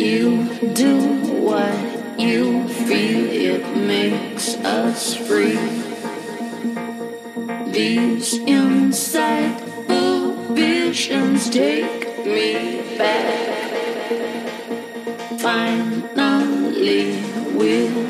you do what you feel, it makes us free. These insightful visions take me back. Finally, we.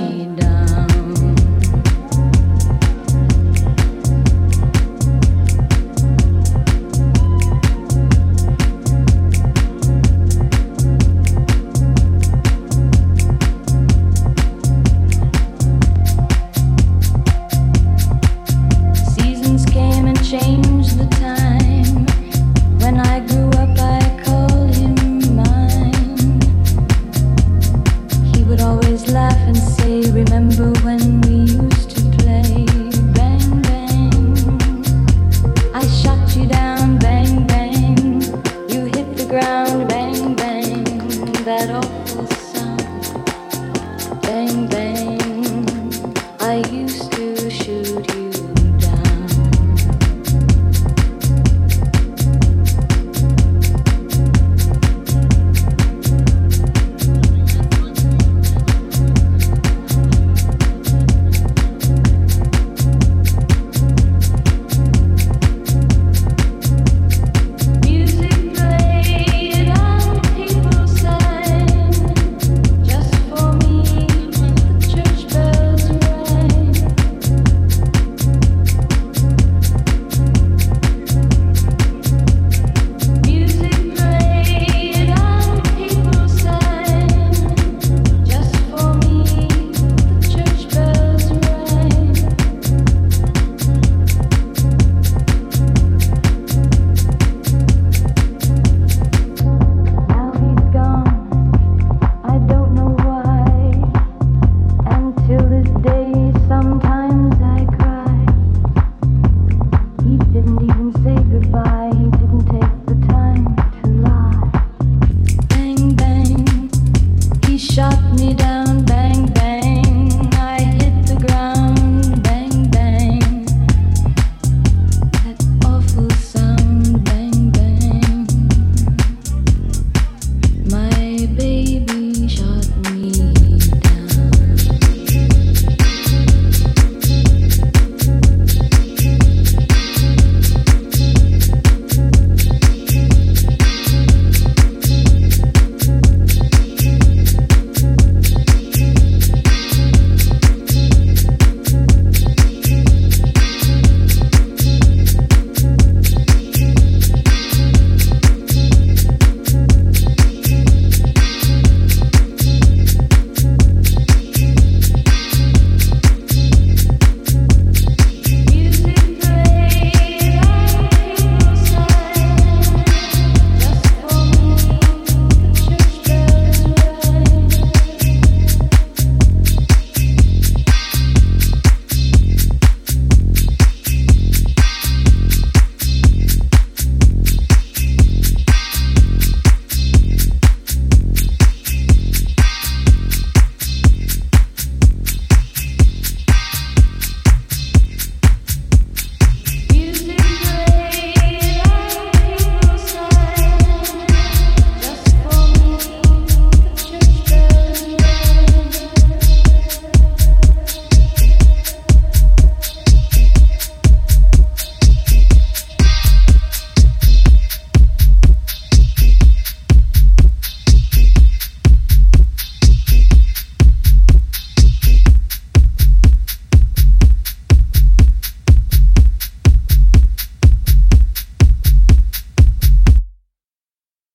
down. the and